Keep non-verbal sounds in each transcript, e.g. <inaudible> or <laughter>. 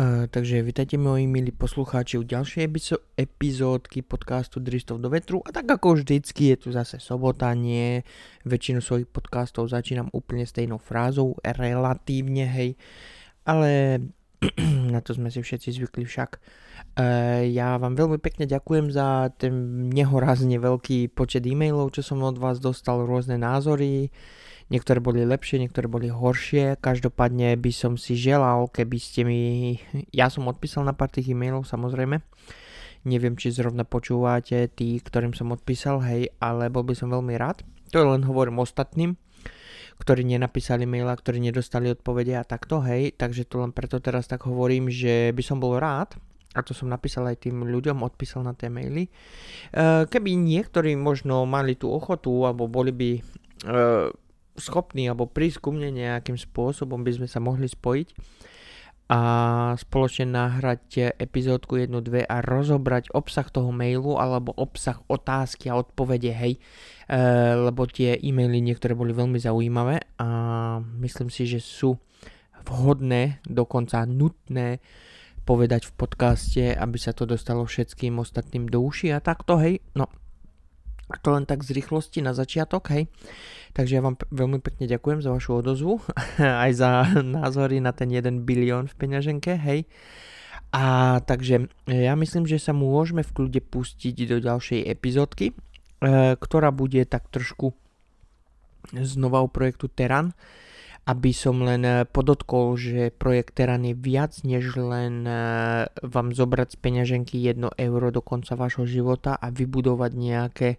Uh, takže vítajte moji milí poslucháči u ďalšej epizódky podcastu Dristov do vetru. A tak ako vždycky je tu zase sobota, nie? Väčšinu svojich podcastov začínam úplne stejnou frázou, relatívne hej, ale <clears throat> na to sme si všetci zvykli však. Uh, ja vám veľmi pekne ďakujem za ten nehorazne veľký počet e-mailov, čo som od vás dostal, rôzne názory, Niektoré boli lepšie, niektoré boli horšie. Každopádne by som si želal, keby ste mi... Ja som odpísal na pár tých e-mailov samozrejme. Neviem, či zrovna počúvate tí, ktorým som odpísal, hej, ale bol by som veľmi rád. To len hovorím ostatným, ktorí nenapísali maila, ktorí nedostali odpovede a takto, hej. Takže to len preto teraz tak hovorím, že by som bol rád, a to som napísal aj tým ľuďom, odpísal na tie maily. E, keby niektorí možno mali tú ochotu, alebo boli by e, schopní alebo prísť ku mne nejakým spôsobom by sme sa mohli spojiť a spoločne nahrať epizódku 1, 2 a rozobrať obsah toho mailu alebo obsah otázky a odpovede, hej, e, lebo tie e-maily niektoré boli veľmi zaujímavé a myslím si, že sú vhodné, dokonca nutné povedať v podcaste, aby sa to dostalo všetkým ostatným do uši a takto, hej, no to len tak z rýchlosti na začiatok, hej. Takže ja vám veľmi pekne ďakujem za vašu odozvu, <laughs> aj za názory na ten 1 bilión v peňaženke, hej. A takže ja myslím, že sa môžeme v kľude pustiť do ďalšej epizódky, e, ktorá bude tak trošku znova o projektu Teran aby som len eh, podotkol, že projekt Teran je viac než len eh, vám zobrať z peňaženky 1 euro do konca vášho života a vybudovať nejaké,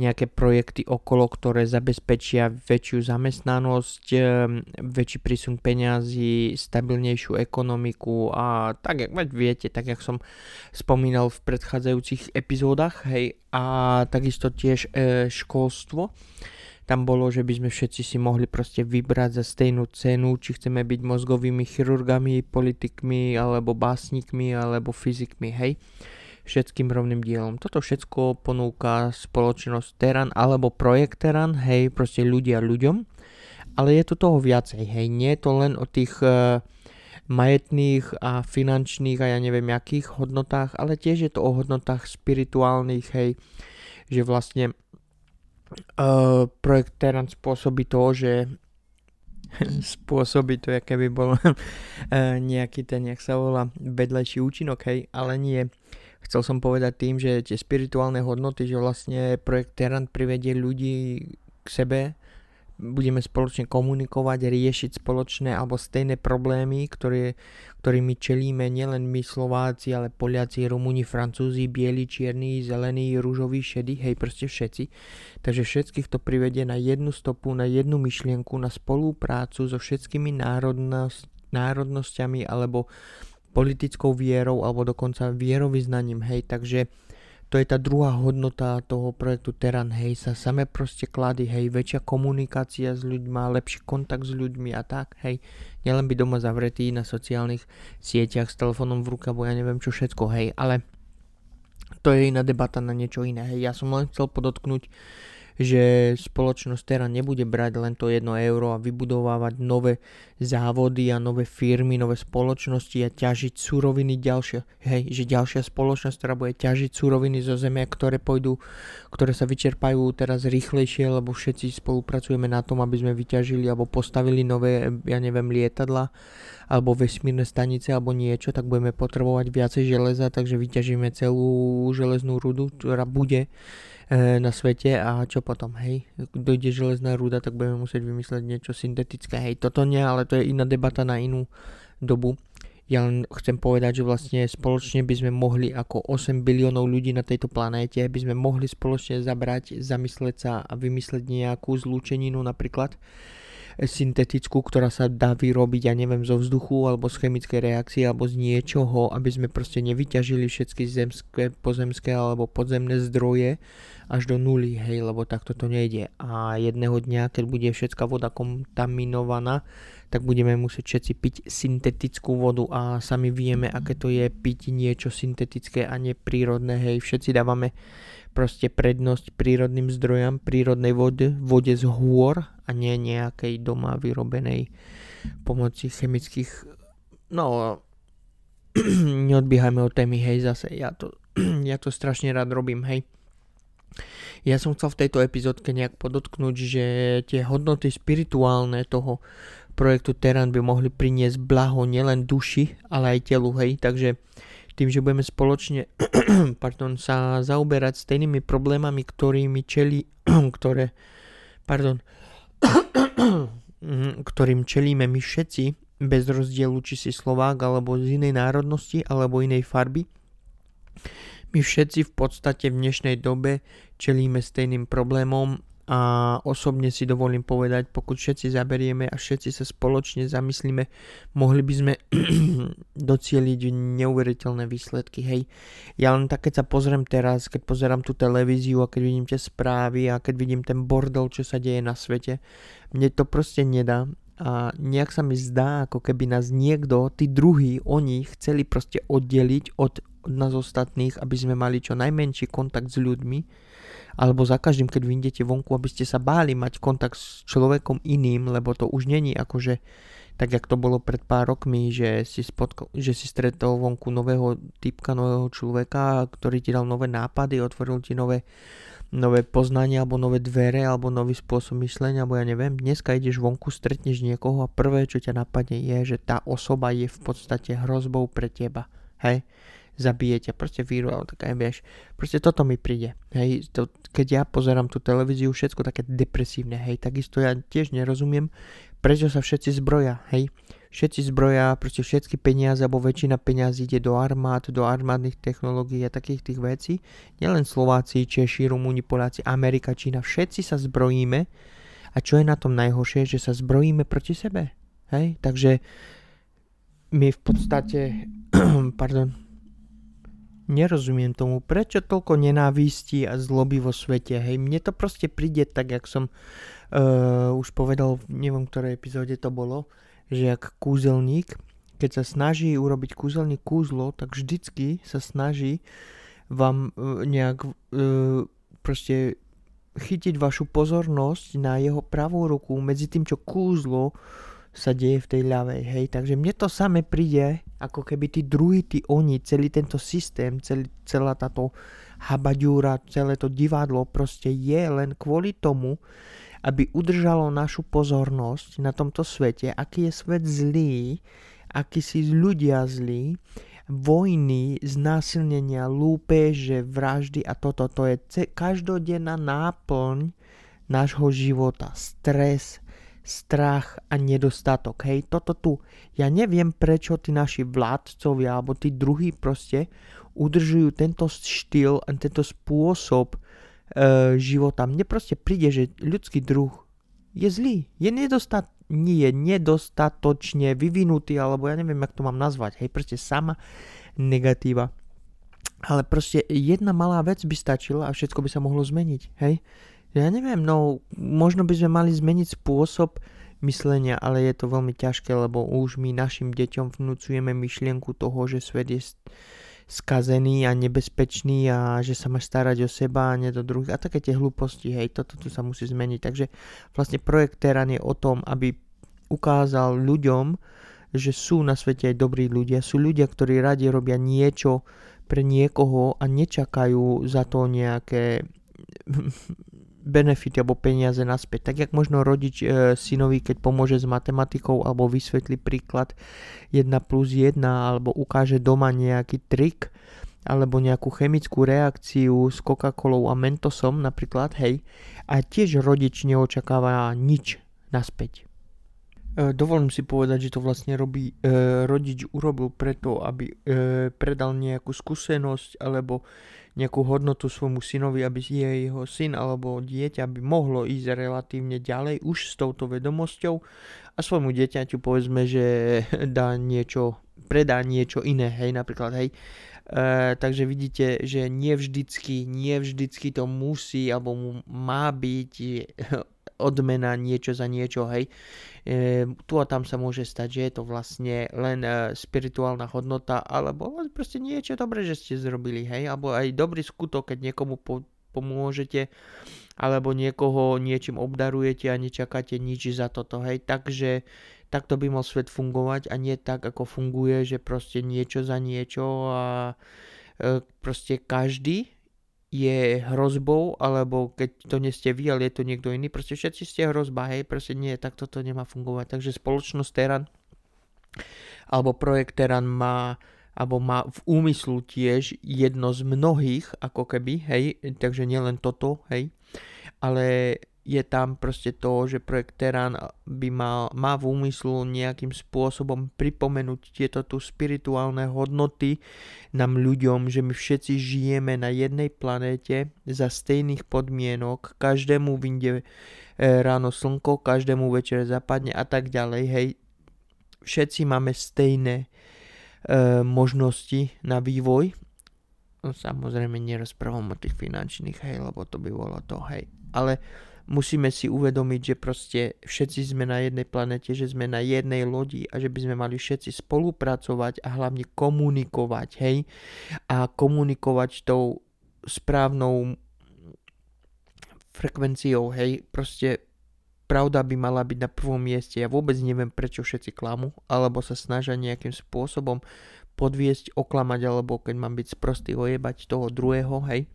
nejaké projekty okolo, ktoré zabezpečia väčšiu zamestnanosť, eh, väčší prísun peňazí, stabilnejšiu ekonomiku a tak, jak viete, tak jak som spomínal v predchádzajúcich epizódach, hej, a takisto tiež e, školstvo tam bolo, že by sme všetci si mohli proste vybrať za stejnú cenu, či chceme byť mozgovými chirurgami, politikmi, alebo básnikmi, alebo fyzikmi, hej všetkým rovným dielom. Toto všetko ponúka spoločnosť Teran alebo projekt Teran, hej, proste ľudia ľuďom. Ale je tu toho viacej, hej, nie je to len o tých uh, majetných a finančných a ja neviem akých hodnotách, ale tiež je to o hodnotách spirituálnych, hej, že vlastne Uh, projekt Terran spôsobí to, že <laughs> spôsobí to, aké by bol uh, <laughs> nejaký ten, jak sa volá, vedlejší účinok, hej, ale nie. Chcel som povedať tým, že tie spirituálne hodnoty, že vlastne projekt Terran privedie ľudí k sebe, budeme spoločne komunikovať, riešiť spoločné alebo stejné problémy, ktoré, ktorými čelíme nielen my Slováci, ale Poliaci, Rumúni, Francúzi, bieli, čierni, zelení, rúžoví, šedí, hej, proste všetci. Takže všetkých to privedie na jednu stopu, na jednu myšlienku, na spoluprácu so všetkými národnosť, národnosťami alebo politickou vierou alebo dokonca vierovýznaním, hej, takže to je tá druhá hodnota toho projektu Teran, hej, sa same proste klady, hej, väčšia komunikácia s ľuďmi, lepší kontakt s ľuďmi a tak, hej, nielen byť doma zavretý na sociálnych sieťach s telefónom v ruke, alebo ja neviem čo všetko, hej, ale to je iná debata na niečo iné, hej, ja som len chcel podotknúť, že spoločnosť teraz nebude brať len to 1 euro a vybudovávať nové závody a nové firmy, nové spoločnosti a ťažiť suroviny ďalšie. Hej, že ďalšia spoločnosť, ktorá bude ťažiť suroviny zo zeme, ktoré pôjdu, ktoré sa vyčerpajú teraz rýchlejšie, lebo všetci spolupracujeme na tom, aby sme vyťažili alebo postavili nové, ja neviem, lietadla alebo vesmírne stanice alebo niečo, tak budeme potrebovať viacej železa, takže vyťažíme celú železnú rudu, ktorá bude na svete a čo potom, hej, dojde železná rúda, tak budeme musieť vymysleť niečo syntetické, hej, toto nie, ale to je iná debata na inú dobu. Ja len chcem povedať, že vlastne spoločne by sme mohli ako 8 biliónov ľudí na tejto planéte, by sme mohli spoločne zabrať, zamysleť sa a vymysleť nejakú zlúčeninu napríklad, syntetickú, ktorá sa dá vyrobiť, ja neviem, zo vzduchu alebo z chemickej reakcie alebo z niečoho, aby sme proste nevyťažili všetky zemské, pozemské alebo podzemné zdroje až do nuly, hej, lebo takto to nejde. A jedného dňa, keď bude všetká voda kontaminovaná, tak budeme musieť všetci piť syntetickú vodu a sami vieme, aké to je piť niečo syntetické a neprírodné, hej, všetci dávame proste prednosť prírodným zdrojom, prírodnej vode, vode z hôr a nie nejakej doma vyrobenej pomoci chemických, no <clears throat> neodbiehajme od témy, hej, zase ja to, <clears throat> ja to strašne rád robím, hej. Ja som chcel v tejto epizódke nejak podotknúť, že tie hodnoty spirituálne toho projektu Teran by mohli priniesť blaho nielen duši, ale aj telu, hej, takže tým, že budeme spoločne <clears throat> pardon, sa zaoberať stejnými problémami, ktorými čeli, <clears throat> ktoré, pardon, <clears throat> ktorým čelíme my všetci, bez rozdielu, či si Slovák alebo z inej národnosti alebo inej farby. My všetci v podstate v dnešnej dobe čelíme stejným problémom a osobne si dovolím povedať, pokud všetci zaberieme a všetci sa spoločne zamyslíme, mohli by sme <clears throat> docieliť neuveriteľné výsledky. Hej, ja len tak, keď sa pozriem teraz, keď pozerám tú televíziu a keď vidím tie správy a keď vidím ten bordel, čo sa deje na svete, mne to proste nedá a nejak sa mi zdá, ako keby nás niekto, tí druhí, oni chceli proste oddeliť od nás ostatných, aby sme mali čo najmenší kontakt s ľuďmi, alebo za každým, keď vyjdete vonku, aby ste sa báli mať kontakt s človekom iným, lebo to už není akože tak, jak to bolo pred pár rokmi, že si, spotko, že si stretol vonku nového typka, nového človeka, ktorý ti dal nové nápady, otvoril ti nové nové poznania, alebo nové dvere, alebo nový spôsob myslenia, alebo ja neviem. Dneska ideš vonku, stretneš niekoho a prvé, čo ťa napadne je, že tá osoba je v podstate hrozbou pre teba. Hej? Zabije ťa, proste víru, tak aj vieš. Proste toto mi príde. Hej? To, keď ja pozerám tú televíziu, všetko také depresívne, hej, takisto ja tiež nerozumiem, prečo sa všetci zbroja, hej všetci zbroja, proste všetky peniaze, alebo väčšina peniazí ide do armád, do armádnych technológií a takých tých vecí. Nielen Slováci, Češi, Rumúni, Poláci, Amerika, Čína, všetci sa zbrojíme a čo je na tom najhoršie, že sa zbrojíme proti sebe. Hej? Takže my v podstate, <clears throat> pardon, nerozumiem tomu, prečo toľko nenávistí a zloby vo svete. Hej, mne to proste príde tak, jak som uh, už povedal, neviem, ktorej epizóde to bolo, že ak kúzelník, keď sa snaží urobiť kúzelník kúzlo, tak vždycky sa snaží vám e, nejak uh, proste chytiť vašu pozornosť na jeho pravú ruku medzi tým, čo kúzlo sa deje v tej ľavej, hej. Takže mne to same príde, ako keby tí druhí, tí oni, celý tento systém, celý, celá táto habaďúra, celé to divadlo proste je len kvôli tomu, aby udržalo našu pozornosť na tomto svete, aký je svet zlý, akí si ľudia zlí, vojny, znásilnenia, lúpeže, vraždy a toto. To je ce- každodenná náplň nášho života. Stres, strach a nedostatok. Hej, toto tu. Ja neviem, prečo tí naši vládcovia alebo tí druhí proste udržujú tento štýl a tento spôsob e, života. Mne proste príde, že ľudský druh je zlý, je, nedostat, nie, je nedostatočne vyvinutý, alebo ja neviem, jak to mám nazvať, hej, proste sama negatíva. Ale proste jedna malá vec by stačila a všetko by sa mohlo zmeniť, hej. Ja neviem, no možno by sme mali zmeniť spôsob myslenia, ale je to veľmi ťažké, lebo už my našim deťom vnúcujeme myšlienku toho, že svet je skazený a nebezpečný a že sa máš starať o seba a nie do druhých a také tie hlúposti, hej, toto tu sa musí zmeniť. Takže vlastne projekt Teran je o tom, aby ukázal ľuďom, že sú na svete aj dobrí ľudia, sú ľudia, ktorí radi robia niečo pre niekoho a nečakajú za to nejaké benefity alebo peniaze naspäť. Tak jak možno rodič e, synovi, keď pomôže s matematikou alebo vysvetlí príklad 1 plus 1 alebo ukáže doma nejaký trik alebo nejakú chemickú reakciu s Coca-Colou a Mentosom napríklad, hej, a tiež rodič neočakáva nič naspäť. E, dovolím si povedať, že to vlastne robí, e, rodič urobil preto, aby e, predal nejakú skúsenosť alebo nejakú hodnotu svojmu synovi, aby je jeho syn alebo dieťa by mohlo ísť relatívne ďalej už s touto vedomosťou a svojmu dieťaťu povedzme, že dá niečo, predá niečo iné, hej, napríklad, hej. E, takže vidíte, že nie vždycky, nie vždycky to musí alebo má byť odmena niečo za niečo, hej. E, tu a tam sa môže stať, že je to vlastne len e, spirituálna hodnota, alebo proste niečo dobré, že ste zrobili, hej, alebo aj dobrý skutok, keď niekomu po, pomôžete, alebo niekoho niečím obdarujete a nečakáte nič za toto, hej. Takže takto by mal svet fungovať a nie tak, ako funguje, že proste niečo za niečo a e, proste každý je hrozbou, alebo keď to nie ste vy, ale je to niekto iný, proste všetci ste hrozba, hej, proste nie, tak toto nemá fungovať. Takže spoločnosť Teran alebo projekt Teran má alebo má v úmyslu tiež jedno z mnohých, ako keby, hej, takže nielen toto, hej, ale je tam proste to, že projekt Terán by mal, má v úmyslu nejakým spôsobom pripomenúť tieto tu spirituálne hodnoty nám ľuďom, že my všetci žijeme na jednej planéte za stejných podmienok, každému vyjde e, ráno slnko, každému večer zapadne a tak ďalej, hej. Všetci máme stejné e, možnosti na vývoj. No, samozrejme nerozprávam o tých finančných, hej, lebo to by bolo to, hej. Ale musíme si uvedomiť, že proste všetci sme na jednej planete, že sme na jednej lodi a že by sme mali všetci spolupracovať a hlavne komunikovať, hej, a komunikovať tou správnou frekvenciou, hej, proste pravda by mala byť na prvom mieste. Ja vôbec neviem, prečo všetci klamú, alebo sa snažia nejakým spôsobom podviesť, oklamať, alebo keď mám byť sprostý, ojebať toho druhého, hej.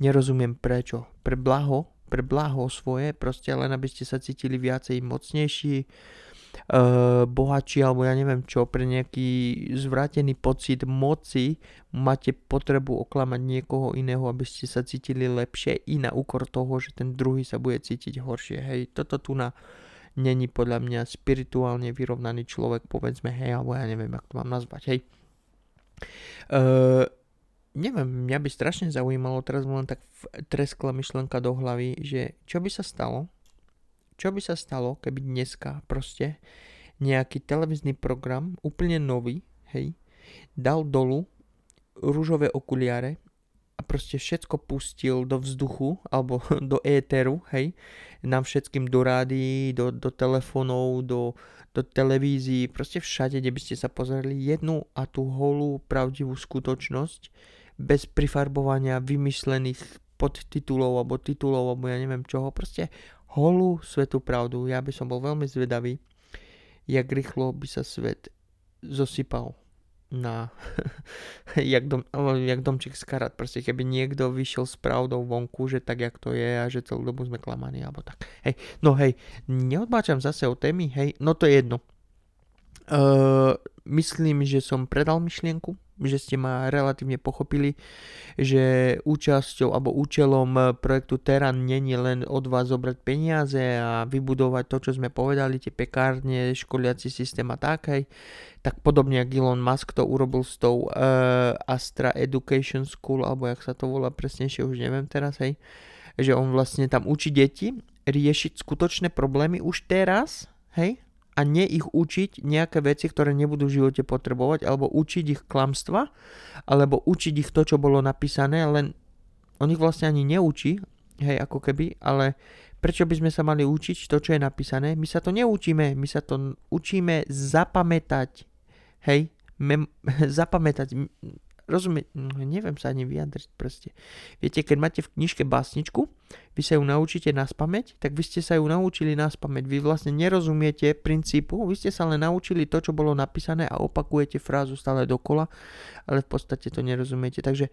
Nerozumiem prečo. Pre blaho pre blaho svoje, proste len aby ste sa cítili viacej mocnejší, uh, bohatší alebo ja neviem čo, pre nejaký zvrátený pocit moci máte potrebu oklamať niekoho iného, aby ste sa cítili lepšie i na úkor toho, že ten druhý sa bude cítiť horšie. Hej, toto tu na není podľa mňa spirituálne vyrovnaný človek, povedzme, hej, alebo ja neviem, ako to mám nazvať, hej. Uh, neviem, mňa by strašne zaujímalo, teraz len tak treskla myšlenka do hlavy, že čo by sa stalo, čo by sa stalo, keby dneska proste nejaký televízny program, úplne nový, hej, dal dolu rúžové okuliare a proste všetko pustil do vzduchu alebo <laughs> do éteru, hej, nám všetkým do rádií, do, do telefónov, do, do televízií, proste všade, kde by ste sa pozreli jednu a tú holú pravdivú skutočnosť, bez prifarbovania vymyslených podtitulov alebo titulov alebo ja neviem čoho, proste holú svetú pravdu. Ja by som bol veľmi zvedavý, jak rýchlo by sa svet zosypal na <laughs> jak, dom, jak domček z karát. Proste keby niekto vyšiel s pravdou vonku, že tak jak to je a že celú dobu sme klamaní alebo tak. Hej, no hej, neodbáčam zase o témy, hej, no to je jedno. Uh, myslím, že som predal myšlienku, že ste ma relatívne pochopili, že účasťou alebo účelom projektu Teran není len od vás zobrať peniaze a vybudovať to, čo sme povedali, tie pekárne, školiaci systém a tak, hej. Tak podobne ako Elon Musk to urobil s tou uh, Astra Education School, alebo jak sa to volá presnejšie, už neviem teraz, hej. Že on vlastne tam učí deti riešiť skutočné problémy už teraz, hej, a nie ich učiť nejaké veci, ktoré nebudú v živote potrebovať, alebo učiť ich klamstva, alebo učiť ich to, čo bolo napísané, len on ich vlastne ani neučí, hej, ako keby, ale prečo by sme sa mali učiť to, čo je napísané? My sa to neučíme, my sa to učíme zapamätať, hej, mem- <laughs> zapamätať, Rozumie, no, neviem sa ani vyjadriť proste. Viete, keď máte v knižke básničku, vy sa ju naučíte na spameť, tak vy ste sa ju naučili na spameť. Vy vlastne nerozumiete princípu, vy ste sa len naučili to, čo bolo napísané a opakujete frázu stále dokola, ale v podstate to nerozumiete. Takže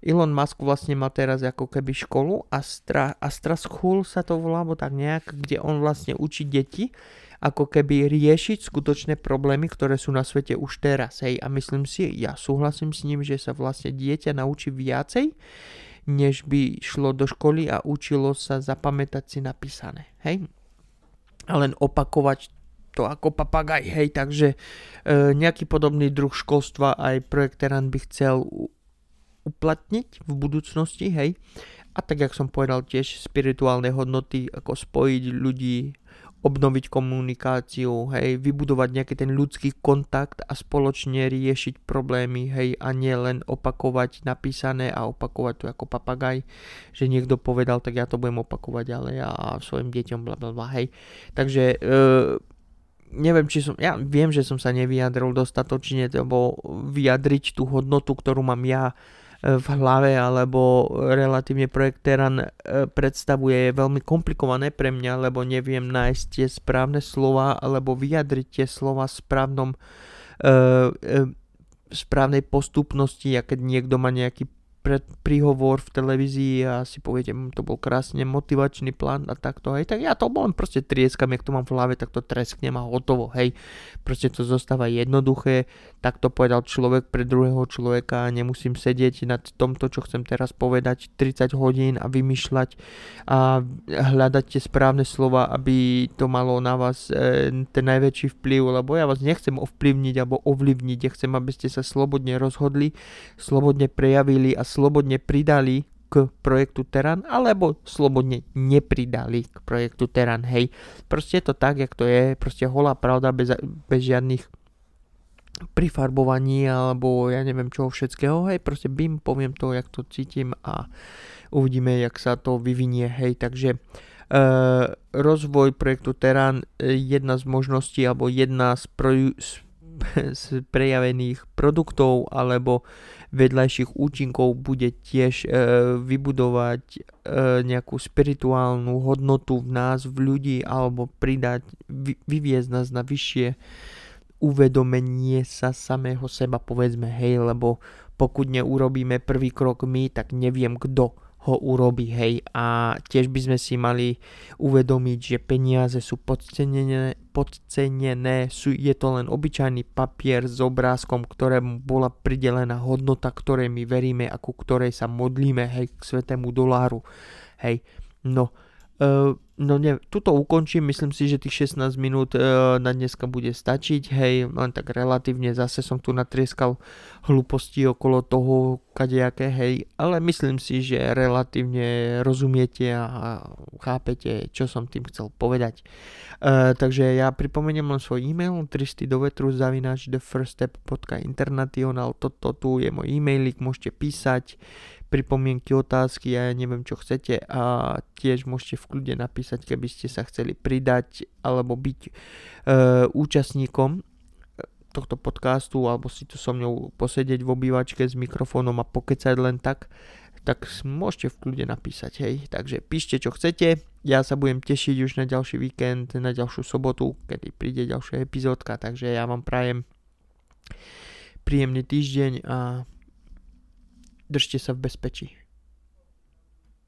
Elon Musk vlastne má teraz ako keby školu Astra, Astra School sa to volá, alebo tak nejak, kde on vlastne učí deti, ako keby riešiť skutočné problémy, ktoré sú na svete už teraz. Hej. A myslím si, ja súhlasím s ním, že sa vlastne dieťa naučí viacej, než by šlo do školy a učilo sa zapamätať si napísané. Hej. A len opakovať to ako papagaj, hej, takže e, nejaký podobný druh školstva aj projekt Teran by chcel uplatniť v budúcnosti, hej. A tak, jak som povedal, tiež spirituálne hodnoty, ako spojiť ľudí, obnoviť komunikáciu, hej, vybudovať nejaký ten ľudský kontakt a spoločne riešiť problémy, hej, a nie len opakovať napísané a opakovať to ako papagaj, že niekto povedal, tak ja to budem opakovať ďalej a svojim deťom bla bla, hej. Takže e, neviem, či som, ja viem, že som sa nevyjadril dostatočne, lebo vyjadriť tú hodnotu, ktorú mám ja v hlave alebo relatívne projekt Teran e, predstavuje je veľmi komplikované pre mňa, lebo neviem nájsť tie správne slova alebo vyjadriť tie slova v správnom uh, uh, správnej postupnosti a keď niekto má nejaký pred príhovor v televízii a si poviete, hm, to bol krásne motivačný plán a takto, hej, tak ja to len proste trieskam, jak to mám v hlave, tak to tresknem a hotovo, hej, proste to zostáva jednoduché, tak to povedal človek pre druhého človeka nemusím sedieť nad tomto, čo chcem teraz povedať 30 hodín a vymýšľať a hľadať tie správne slova, aby to malo na vás e, ten najväčší vplyv, lebo ja vás nechcem ovplyvniť alebo ovlivniť, ja chcem, aby ste sa slobodne rozhodli, slobodne prejavili a slobodne pridali k projektu Teran, alebo slobodne nepridali k projektu Teran, hej. Proste je to tak, jak to je, proste holá pravda bez, bez žiadnych prifarbovaní alebo ja neviem čoho všetkého, hej, proste bim, poviem to, jak to cítim a uvidíme, jak sa to vyvinie, hej, takže e, rozvoj projektu Teran, e, jedna z možností alebo jedna z, pro, z, <laughs> z prejavených produktov alebo vedľajších účinkov bude tiež e, vybudovať e, nejakú spirituálnu hodnotu v nás, v ľudí, alebo pridať, vy, vyviezť nás na vyššie uvedomenie sa samého seba, povedzme, hej, lebo pokud neurobíme prvý krok my, tak neviem kto ho urobí, hej. A tiež by sme si mali uvedomiť, že peniaze sú podcenené, podcenené sú, je to len obyčajný papier s obrázkom, ktorému bola pridelená hodnota, ktorej my veríme a ku ktorej sa modlíme, hej, k svetému doláru, hej. No, uh, No ne, tuto ukončím, myslím si, že tých 16 minút e, na dneska bude stačiť, hej, len tak relatívne zase som tu natrieskal hlúposti okolo toho, kadejaké, hej, ale myslím si, že relatívne rozumiete a chápete, čo som tým chcel povedať. E, takže ja pripomeniem len svoj e-mail, tristy do vetru zavinač thefirststep.international, toto tu je môj e-mailik, môžete písať, pripomienky, otázky ja neviem čo chcete a tiež môžete v kľude napísať, keby ste sa chceli pridať alebo byť e, účastníkom e, tohto podcastu alebo si tu so mnou posedieť v obývačke s mikrofónom a pokecať len tak, tak môžete v kľude napísať, hej. Takže píšte čo chcete, ja sa budem tešiť už na ďalší víkend, na ďalšiu sobotu, kedy príde ďalšia epizódka, takže ja vám prajem príjemný týždeň a držte sa v bezpečí.